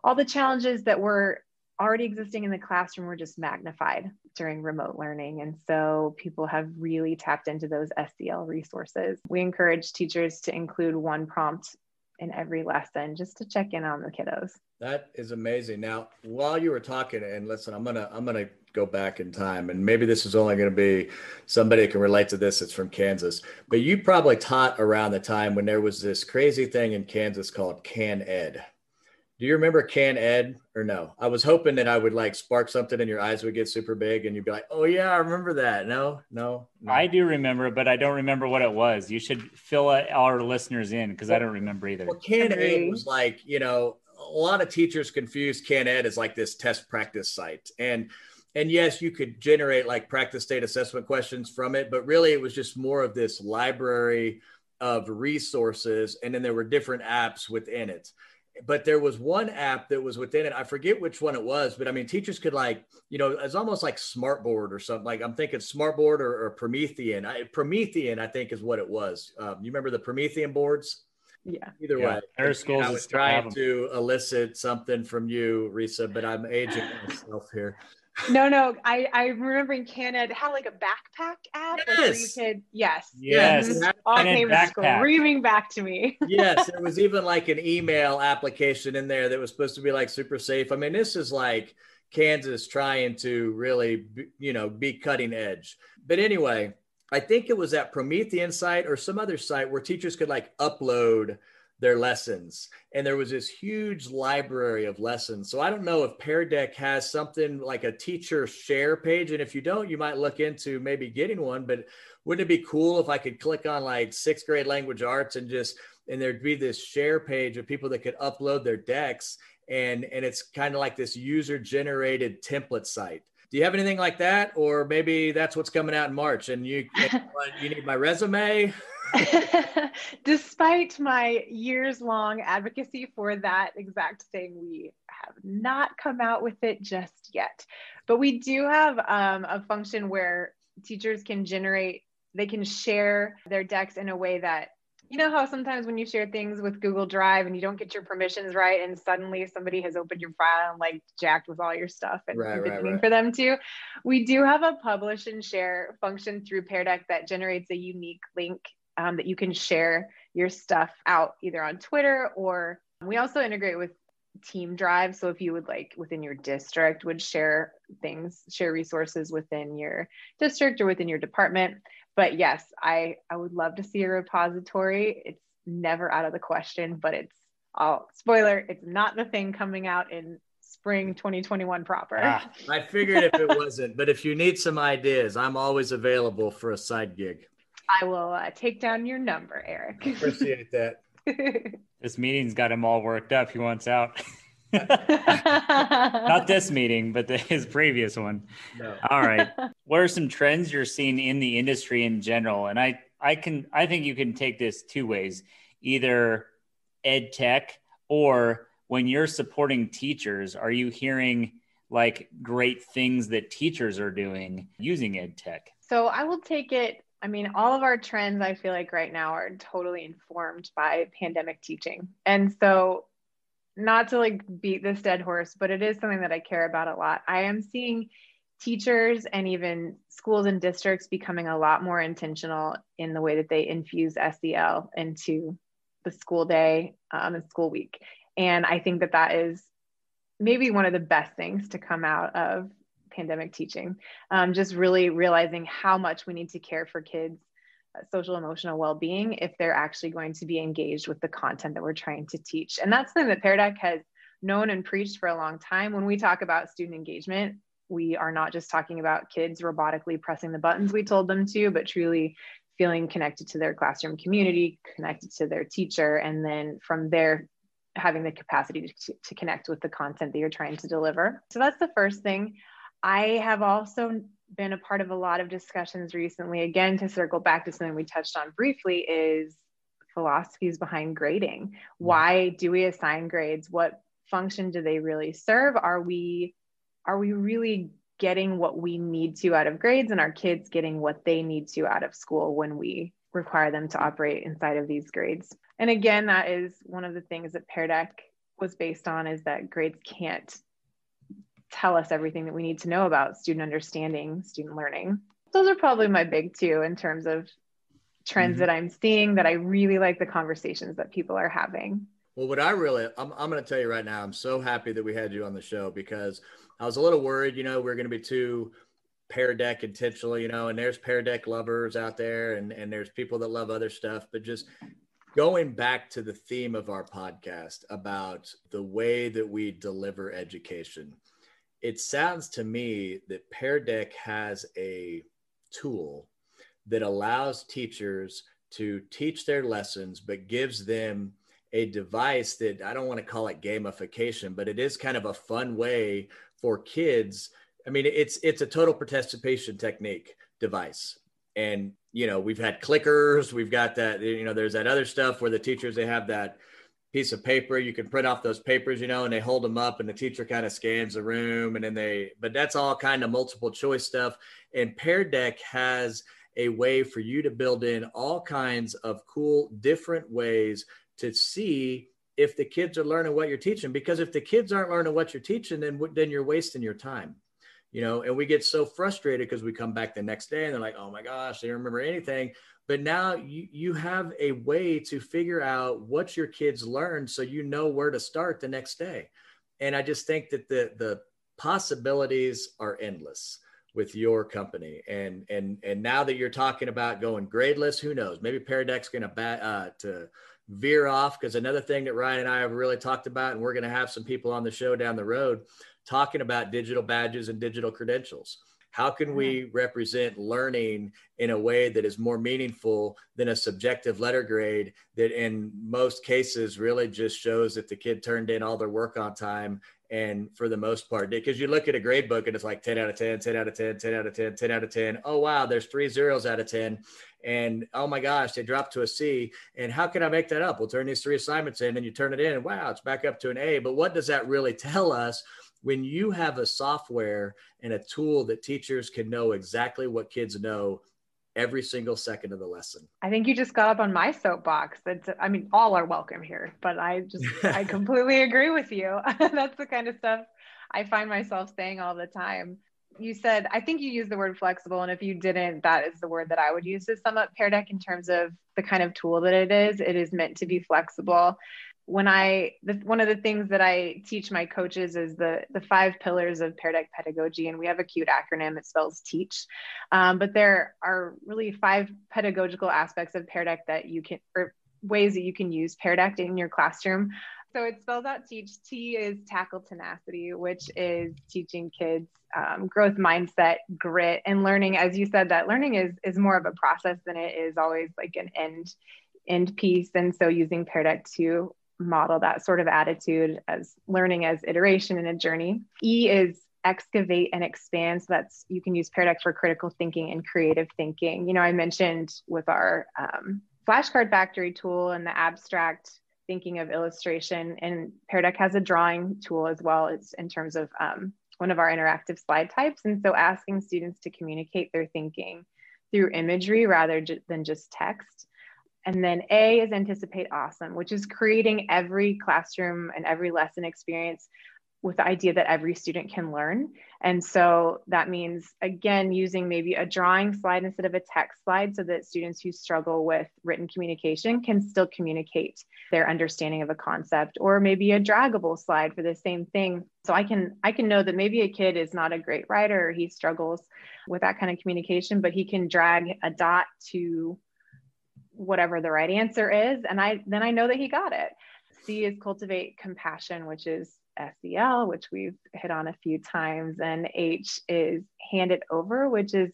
all the challenges that were already existing in the classroom were just magnified during remote learning. And so people have really tapped into those SEL resources. We encourage teachers to include one prompt in every lesson just to check in on the kiddos. That is amazing. Now, while you were talking, and listen, I'm gonna I'm gonna go back in time, and maybe this is only gonna be somebody can relate to this. It's from Kansas, but you probably taught around the time when there was this crazy thing in Kansas called KanEd. Do you remember KanEd or no? I was hoping that I would like spark something and your eyes would get super big and you'd be like, "Oh yeah, I remember that." No, no. no. I do remember, but I don't remember what it was. You should fill uh, our listeners in because I don't remember either. Well, KanEd was like, you know, a lot of teachers confuse KanEd as like this test practice site. And and yes, you could generate like practice state assessment questions from it, but really it was just more of this library of resources. And then there were different apps within it. But there was one app that was within it. I forget which one it was, but I mean, teachers could like, you know, it's almost like Smartboard or something. Like I'm thinking Smartboard or, or Promethean. I, Promethean, I think, is what it was. Um, you remember the Promethean boards? yeah either yeah. way our schools i was trying to elicit something from you risa but i'm aging myself here no no i i remember in canada had like a backpack app yes. where you could yes. Yes. Mm-hmm. all came screaming back to me. Yes there was [LAUGHS] even like an email application in there that was supposed to be like super safe. I mean this is like kansas trying to really you know be cutting edge. But anyway I think it was that Promethean site or some other site where teachers could like upload their lessons. And there was this huge library of lessons. So I don't know if Pear Deck has something like a teacher share page. And if you don't, you might look into maybe getting one. But wouldn't it be cool if I could click on like sixth grade language arts and just, and there'd be this share page of people that could upload their decks. And, and it's kind of like this user generated template site do you have anything like that, or maybe that's what's coming out in March, and you [LAUGHS] you need my resume? [LAUGHS] Despite my years long advocacy for that exact thing, we have not come out with it just yet. But we do have um, a function where teachers can generate, they can share their decks in a way that you know how sometimes when you share things with Google Drive and you don't get your permissions right, and suddenly somebody has opened your file and like jacked with all your stuff and right, you've been right, right. for them to. We do have a publish and share function through Pear Deck that generates a unique link um, that you can share your stuff out either on Twitter or we also integrate with team drive so if you would like within your district would share things share resources within your district or within your department but yes i i would love to see a repository it's never out of the question but it's all spoiler it's not the thing coming out in spring 2021 proper Ah, I figured if it [LAUGHS] wasn't, but if you need some ideas, I'm always available for a side gig. i will uh, take down your number Erich Appreciate that. [LAUGHS] this meeting's got him all worked up. He wants out. [LAUGHS] Not this meeting, but the, his previous one. No. All right. What are some trends you're seeing in the industry in general? And I, I can, I think you can take this two ways: either ed tech or when you're supporting teachers, are you hearing like great things that teachers are doing using ed tech? So I will take it. I mean, all of our trends, I feel like right now are totally informed by pandemic teaching. And so, not to like beat this dead horse, but it is something that I care about a lot. I am seeing teachers and even schools and districts becoming a lot more intentional in the way that they infuse SEL into the school day um, and school week. And I think that that is maybe one of the best things to come out of pandemic teaching. Um, just really realizing how much we need to care for kids' social emotional well-being if they're actually going to be engaged with the content that we're trying to teach. And that's something that Deck has known and preached for a long time. When we talk about student engagement, we are not just talking about kids robotically pressing the buttons we told them to, but truly feeling connected to their classroom community, connected to their teacher, and then from there having the capacity to, to connect with the content that you're trying to deliver. So that's the first thing. I have also been a part of a lot of discussions recently, again, to circle back to something we touched on briefly, is philosophies behind grading. Mm-hmm. Why do we assign grades? What function do they really serve? Are we are we really getting what we need to out of grades and our kids getting what they need to out of school when we require them to operate inside of these grades? And again, that is one of the things that Pear Deck was based on is that grades can't tell us everything that we need to know about student understanding, student learning. Those are probably my big two in terms of trends Mhm. that I'm seeing that I really like the conversations that people are having. Well, what I really, I'm, I'm going to tell you right now, I'm so happy that we had you on the show because I was a little worried, you know, we are going to be too Pear Deck intentional, you know, and there's Pear Deck lovers out there and, and there's people that love other stuff, but just going back to the theme of our podcast about the way that we deliver education, it sounds to me that Pear Deck has a tool that allows teachers to teach their lessons, but gives them a device that I don't want to call it gamification, but it is kind of a fun way for kids. I mean, it's it's a total participation technique device. And you know, we've had clickers, we've got that, you know, there's that other stuff where the teachers they have that piece of paper, you can print off those papers, you know, and they hold them up and the teacher kind of scans the room and then they but that's all kind of multiple choice stuff. And Pear Deck has a way for you to build in all kinds of cool different ways to see if the kids are learning what you're teaching because if the kids aren't learning what you're teaching then then you're wasting your time you know and we get so frustrated because we come back the next day and they're like oh my gosh they don't remember anything. But now you you have a way to figure out what your kids learned so you know where to start the next day. And i just think that the the possibilities are endless with your company. And and and now that you're talking about going gradeless who knows? Maybe Deck's going to bat uh, to veer off because another thing that ryan and i have really talked about and we're going to have some people on the show down the road talking about digital badges and digital credentials how can we mm-hmm. represent learning in a way that is more meaningful than a subjective letter grade that in most cases really just shows that the kid turned in all their work on time And for the most part, because you look at a grade book and it's like 10 out of 10, 10 out of 10, 10 out of 10, 10 out of 10. Oh, wow, there's three zeros out of 10. And oh my gosh, they dropped to a C. And how can I make that up? We'll turn these three assignments in and you turn it in and wow, it's back up to an A. But what does that really tell us? When you have a software and a tool that teachers can know exactly what kids know every single second of the lesson. I think you just got up on my soapbox. That's I mean, all are welcome here, but I just I [LAUGHS] completely agree with you. [LAUGHS] That's the kind of stuff I find myself saying all the time. You said I think you used the word flexible, and if you didn't, that is the word that I would use to sum up Pear Deck in terms of the kind of tool that it is. It is meant to be flexible when I the, one of the things that I teach my coaches is the the five pillars of Pear Deck pedagogy, and we have a cute acronym. It spells teach, um, but there are really five pedagogical aspects of Pear Deck that you can or ways that you can use Pear Deck in your classroom. So it spells out teach. T is tackle tenacity, which is teaching kids um, growth mindset, grit, and learning. As you said, that learning is is more of a process than it is always like an end end piece. And so using Pear Deck to model that sort of attitude as learning as iteration in a journey. E is excavate and expand. So that's you can use Pear Deck for critical thinking and creative thinking. You know, I mentioned with our um, flashcard factory tool and the abstract thinking of illustration, and Pear Deck has a drawing tool as well. It's in terms of um, one of our interactive slide types, and so asking students to communicate their thinking through imagery rather than just text. And then A is anticipate awesome, which is creating every classroom and every lesson experience with the idea that every student can learn. And so that means, again, using maybe a drawing slide instead of a text slide so that students who struggle with written communication can still communicate their understanding of a concept or maybe a draggable slide for the same thing. So I can I can know that maybe a kid is not a great writer or he struggles with that kind of communication, but he can drag a dot to whatever the right answer is and i then i know that he got it c is cultivate compassion which is sel which we've hit on a few times and h is hand it over which is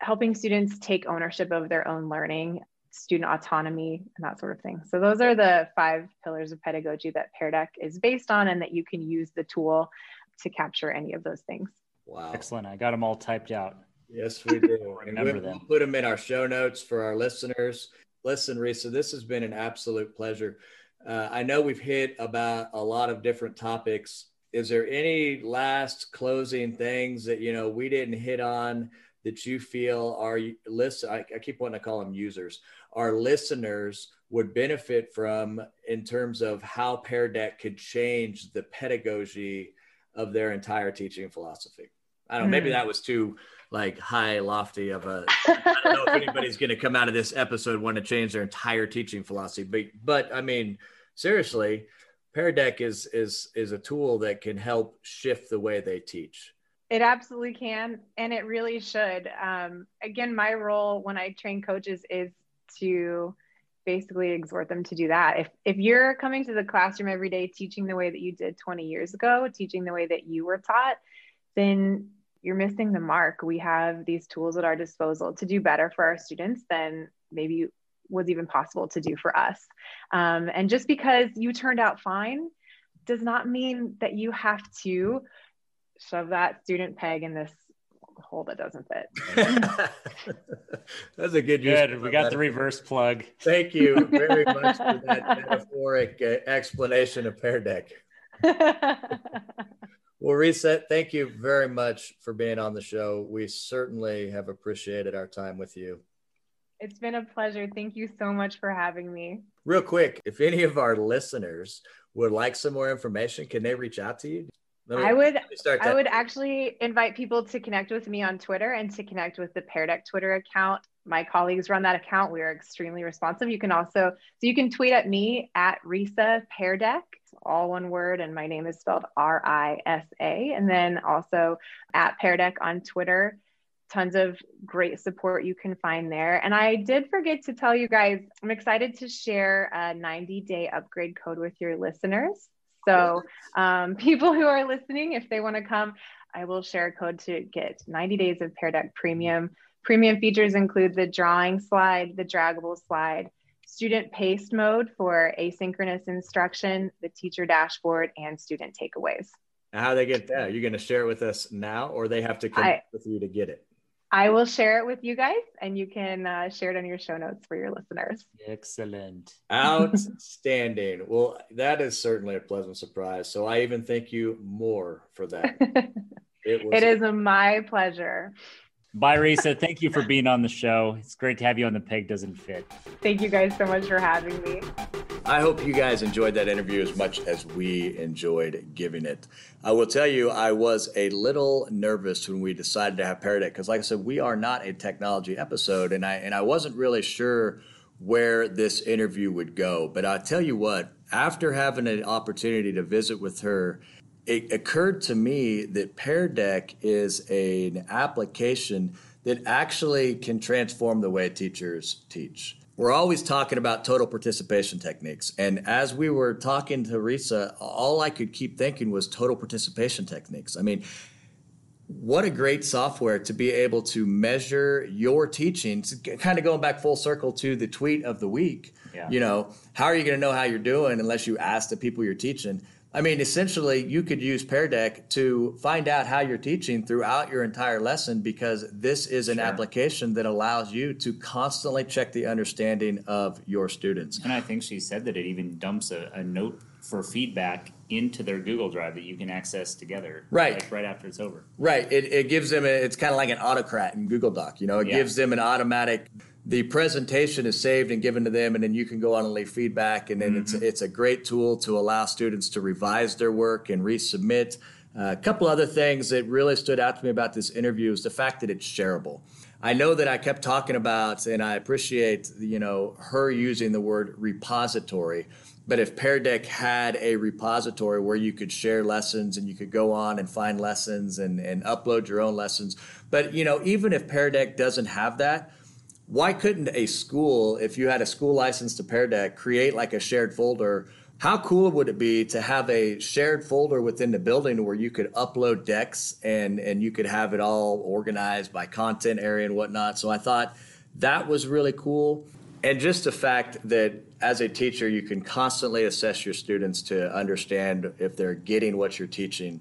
helping students take ownership of their own learning student autonomy and that sort of thing so those are the five pillars of pedagogy that pear deck is based on and that you can use the tool to capture any of those things wow excellent i got them all typed out Yes, we do. [LAUGHS] Remember we'll, them. We'll put them in our show notes for our listeners. Listen, Risa, this has been an absolute pleasure. Uh, I know we've hit about a lot of different topics. Is there any last closing things that you know we didn't hit on that you feel our list? I, I keep wanting to call them users. Our listeners would benefit from in terms of how Pear Deck could change the pedagogy of their entire teaching philosophy. I don't know. Maybe hmm. that was too like high lofty of a i don't know if anybody's going to come out of this episode want to change their entire teaching philosophy but but i mean seriously Pear Deck is is is a tool that can help shift the way they teach. It absolutely can and it really should. Um, again my role when i train coaches is to basically exhort them to do that. If if you're coming to the classroom every day teaching the way that you did 20 years ago teaching the way that you were taught then you're missing the mark. We have these tools at our disposal to do better for our students than maybe was even possible to do for us. Um, and just because you turned out fine does not mean that you have to shove that student peg in this hole that doesn't fit. [LAUGHS] That's a good Good. We got that. the reverse plug. Thank you very [LAUGHS] much for that metaphoric uh, explanation of Pear Deck. [LAUGHS] Well, Risa, thank you very much for being on the show. We certainly have appreciated our time with you. It's been a pleasure. Thank you so much for having me. Real quick, if any of our listeners would like some more information, can they reach out to you? Me, I would I would actually invite people to connect with me on Twitter and to connect with the Pear Deck Twitter account. My colleagues run that account. We are extremely responsive. You can also so you can tweet at me at Risa Pear Deck all one word, and my name is spelled R I S A. And then also at Pear Deck on Twitter. Tons of great support you can find there. And I did forget to tell you guys, I'm excited to share a 90 day upgrade code with your listeners. So, um, [LAUGHS] people who are listening, if they want to come, I will share a code to get 90 days of Pear Deck Premium. Premium features include the drawing slide, the draggable slide, student paced mode for asynchronous instruction, the teacher dashboard, and student takeaways. How they get that? You're going to share it with us now, or they have to come I, with you to get it? I will share it with you guys, and you can uh, share it on your show notes for your listeners. Excellent. [LAUGHS] Outstanding. well, that is certainly a pleasant surprise. So I even thank you more for that. [LAUGHS] it, was- it is my pleasure. Bye, Risa. Thank you for being on the show. It's great to have you on the Peg Doesn't Fit. Thank you guys so much for having me. I hope you guys enjoyed that interview as much as we enjoyed giving it. I will tell you, I was a little nervous when we decided to have Pear Deck because, like I said, we are not a technology episode, and I and I wasn't really sure where this interview would go. But I tell you what, after having an opportunity to visit with her, it occurred to me that Pear Deck is an application that actually can transform the way teachers teach we're always talking about total participation techniques. And as we were talking to Risa, all I could keep thinking was total participation techniques. I mean, what a great software to be able to measure your teaching. Kind of going back full circle to the tweet of the week. Yeah. You know, how are you going to know how you're doing unless you ask the people you're teaching? I mean, essentially, you could use Pear Deck to find out how you're teaching throughout your entire lesson because this is an sure. application that allows you to constantly check the understanding of your students. And I think she said that it even dumps a, a note for feedback into their Google Drive that you can access together. Right. Like right after it's over. Right. It, it gives them, a, it's kind of like an autocrat in Google Doc. You know, it yeah. gives them an automatic the presentation is saved and given to them, and then you can go on and leave feedback. And then mm-hmm. it's it's a great tool to allow students to revise their work and resubmit. Uh, a couple other things that really stood out to me about this interview is the fact that it's shareable. I know that I kept talking about, and I appreciate you know her using the word repository. But if Pear Deck had a repository where you could share lessons and you could go on and find lessons and, and upload your own lessons, but you know even if Pear Deck doesn't have that, why couldn't a school, if you had a school license to Pear Deck, create like a shared folder? How cool would it be to have a shared folder within the building where you could upload decks and and you could have it all organized by content area and whatnot? So I thought that was really cool. And just the fact that as a teacher, you can constantly assess your students to understand if they're getting what you're teaching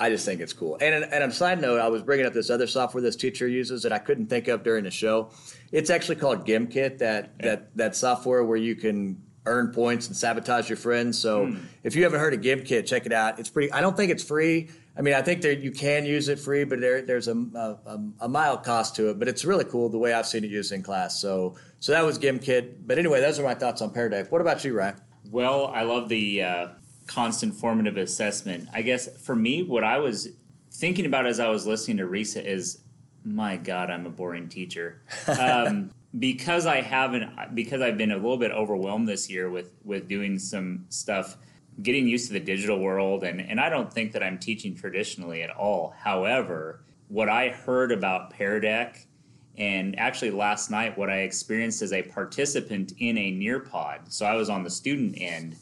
I just think it's cool. And, and on a side note, I was bringing up this other software this teacher uses that I couldn't think of during the show. It's actually called GimKit. That yeah. that that software where you can earn points and sabotage your friends. So mm. if you haven't heard of GimKit, check it out. It's pretty. I don't think it's free. I mean, I think that you can use it free, but there, there's a, a, a mild cost to it. But it's really cool the way I've seen it used in class. So so that was GimKit. But anyway, those are my thoughts on Pear Deck. What about you, Ryan? Well, I love the uh, constant formative assessment. I guess for me, what I was thinking about as I was listening to Risa is, my God, I'm a boring teacher. [LAUGHS] Um, because I haven't, because I've been a little bit overwhelmed this year with with doing some stuff, getting used to the digital world, and and I don't think that I'm teaching traditionally at all. However, what I heard about Pear Deck and actually last night what i experienced as a participant in a nearpod so i was on the student end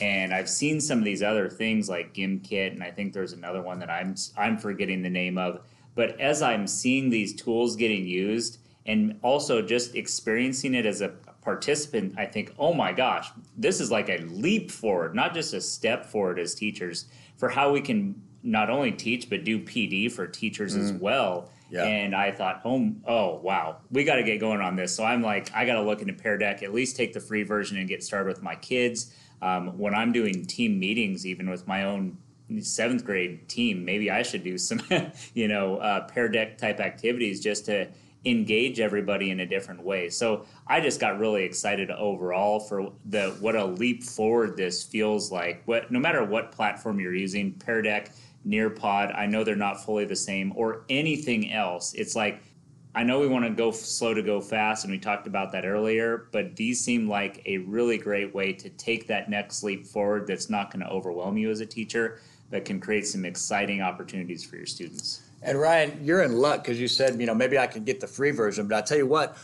and I've seen some of these other things like GimKit, and I think there's another one that I'm I'm forgetting the name of. But as I'm seeing these tools getting used, and also just experiencing it as a participant, I think, oh my gosh, this is like a leap forward, not just a step forward as teachers for how we can not only teach but do PD for teachers mm. as well. Yeah. And I thought, oh, oh wow, we got to get going on this. So I'm like, I got to look into Pear Deck, at least take the free version and get started with my kids um, when I'm doing team meetings, even with my own seventh grade team, maybe I should do some, [LAUGHS] you know, uh, Pear Deck type activities just to engage everybody in a different way. So I just got really excited overall for the what a leap forward this feels like. What no matter what platform you're using, Pear Deck, Nearpod, I know they're not fully the same, or anything else. It's like I know we want to go slow to go fast, and we talked about that earlier, but these seem like a really great way to take that next leap forward that's not going to overwhelm you as a teacher, that can create some exciting opportunities for your students. And Ryan, you're in luck because you said, you know, maybe I can get the free version, but I tell you what,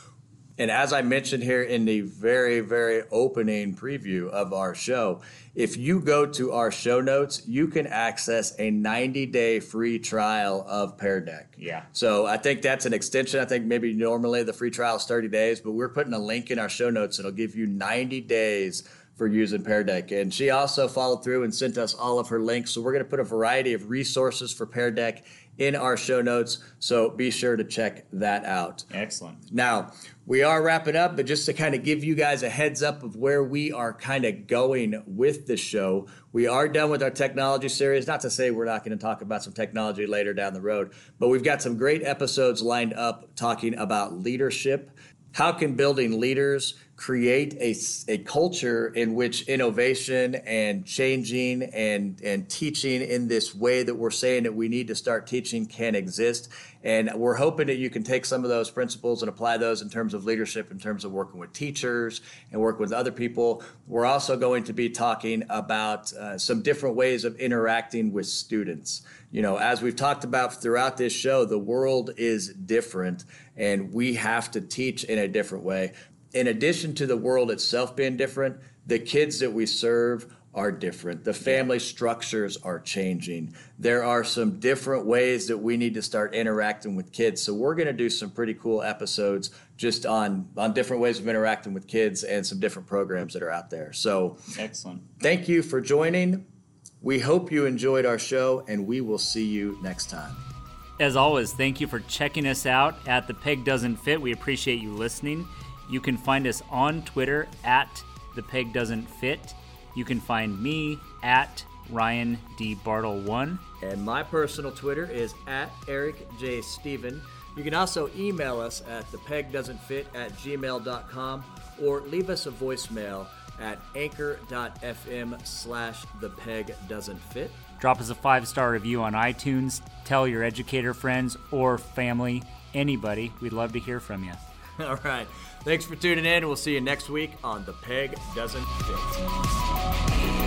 and as I mentioned here in the very, very opening preview of our show, if you go to our show notes, you can access a 90 day free trial of Pear Deck. Yeah. So I think that's an extension. I think maybe normally the free trial is 30 days, but we're putting a link in our show notes. It'll give you 90 days for using Pear Deck. And she also followed through and sent us all of her links. So we're going to put a variety of resources for Pear Deck in our show notes. So be sure to check that out. Excellent. Now, we are wrapping up, but just to kind of give you guys a heads up of where we are kind of going with the show, we are done with our technology series. Not to say we're not going to talk about some technology later down the road, but we've got some great episodes lined up talking about leadership. How can building leaders create a, a culture in which innovation and changing and, and teaching in this way that we're saying that we need to start teaching can exist. And we're hoping that you can take some of those principles and apply those in terms of leadership, in terms of working with teachers and working with other people. We're also going to be talking about uh, some different ways of interacting with students. You know, as we've talked about throughout this show, the world is different and we have to teach in a different way in addition to the world itself being different, the kids that we serve are different. The family structures are changing. There are some different ways that we need to start interacting with kids. So we're going to do some pretty cool episodes just on on different ways of interacting with kids and some different programs that are out there. So excellent. Thank you for joining. We hope you enjoyed our show and we will see you next time. As always, thank you for checking us out at The Peg Doesn't Fit. We appreciate you listening. You can find us on Twitter at the peg doesn't fit. You can find me at Ryan D Bartle one, and my personal Twitter is at Eric J Steven. You can also email us at the peg doesn't fit at gmail.com or leave us a voicemail at anchor.fm slash the peg doesn't fit. Drop us a five star review on iTunes. Tell your educator friends or family, anybody. We'd love to hear from you. [LAUGHS] All right. Thanks for tuning in. We'll see you next week on The Peg Doesn't Fit.